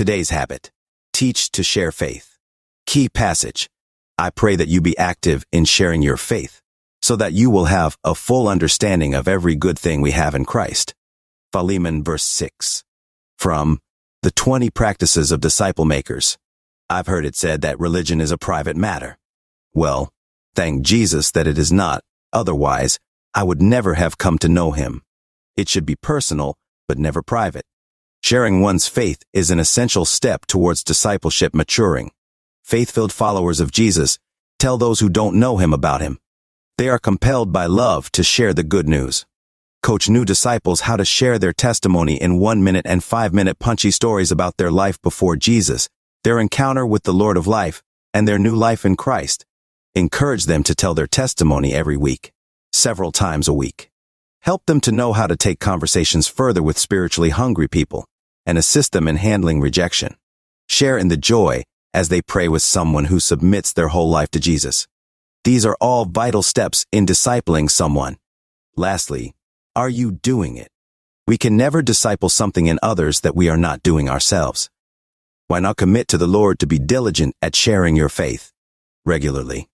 Today's habit. Teach to share faith. Key passage. I pray that you be active in sharing your faith so that you will have a full understanding of every good thing we have in Christ. Philemon verse 6. From The 20 Practices of Disciple Makers. I've heard it said that religion is a private matter. Well, thank Jesus that it is not. Otherwise, I would never have come to know him. It should be personal, but never private. Sharing one's faith is an essential step towards discipleship maturing. Faith-filled followers of Jesus tell those who don't know him about him. They are compelled by love to share the good news. Coach new disciples how to share their testimony in one minute and five minute punchy stories about their life before Jesus, their encounter with the Lord of life, and their new life in Christ. Encourage them to tell their testimony every week, several times a week. Help them to know how to take conversations further with spiritually hungry people and assist them in handling rejection. Share in the joy as they pray with someone who submits their whole life to Jesus. These are all vital steps in discipling someone. Lastly, are you doing it? We can never disciple something in others that we are not doing ourselves. Why not commit to the Lord to be diligent at sharing your faith regularly?